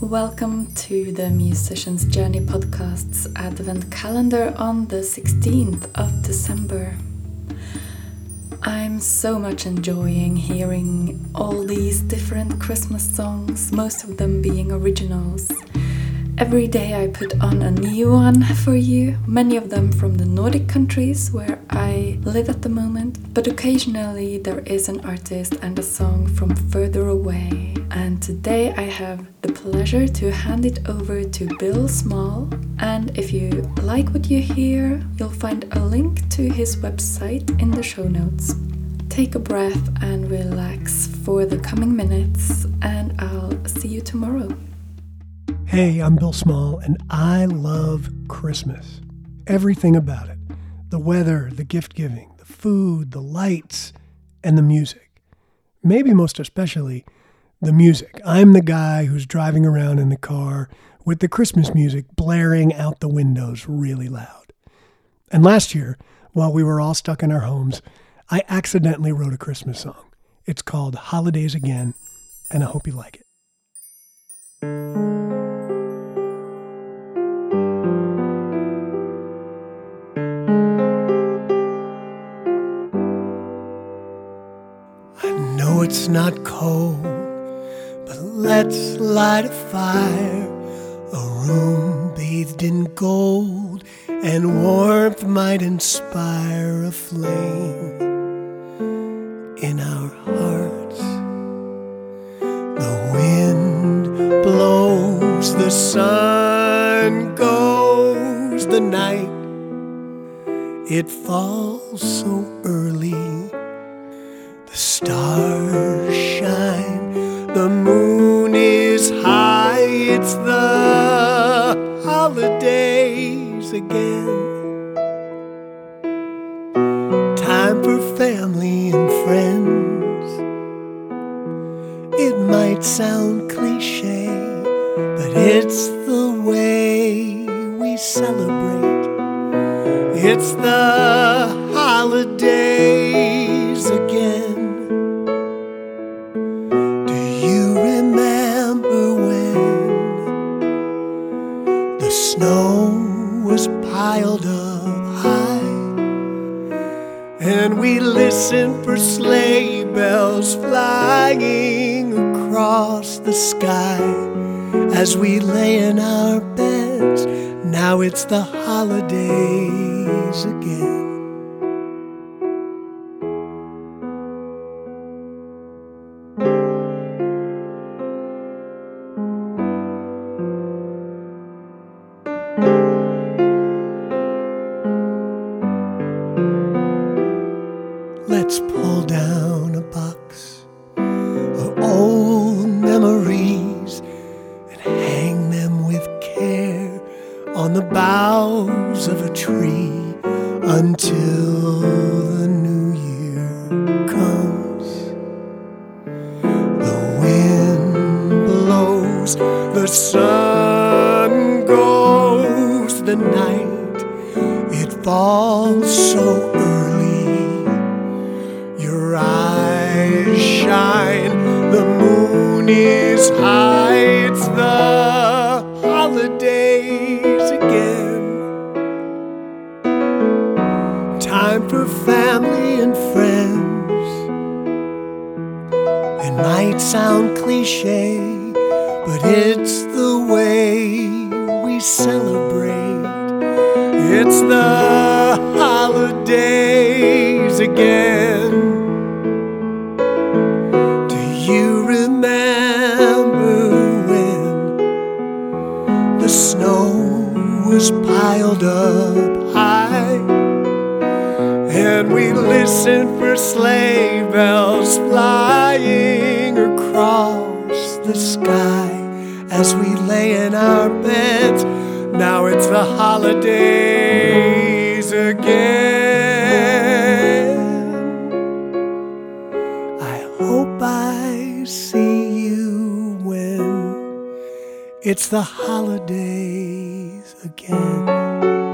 Welcome to the Musician's Journey podcast's advent calendar on the 16th of December. I'm so much enjoying hearing all these different Christmas songs, most of them being originals. Every day I put on a new one for you, many of them from the Nordic countries where I live at the moment, but occasionally there is an artist and a song from further away. And today I have the pleasure to hand it over to Bill Small. And if you like what you hear, you'll find a link to his website in the show notes. Take a breath and relax for the coming minutes, and I'll see you tomorrow. Hey, I'm Bill Small, and I love Christmas. Everything about it the weather, the gift giving, the food, the lights, and the music. Maybe most especially, the music. I'm the guy who's driving around in the car with the Christmas music blaring out the windows really loud. And last year, while we were all stuck in our homes, I accidentally wrote a Christmas song. It's called Holidays Again, and I hope you like it. It's not cold, but let's light a fire. A room bathed in gold, and warmth might inspire a flame in our hearts. The wind blows, the sun goes, the night it falls so early stars shine, the moon is high, it's the holidays again. Time for family and friends. It might sound cliche, but it's the way we celebrate. It's the piled up high. And we listened for sleigh bells flying across the sky as we lay in our beds. Now it's the holidays again. Down a box of old memories and hang them with care on the boughs of a tree until the new year comes. The wind blows, the sun goes, the night it falls so it's the holidays again. Time for family and friends. It might sound cliche, but it's the way we celebrate. It's the holidays was piled up high. And we listened for sleigh bells flying across the sky as we lay in our beds. Now it's the holidays again. It's the holidays again.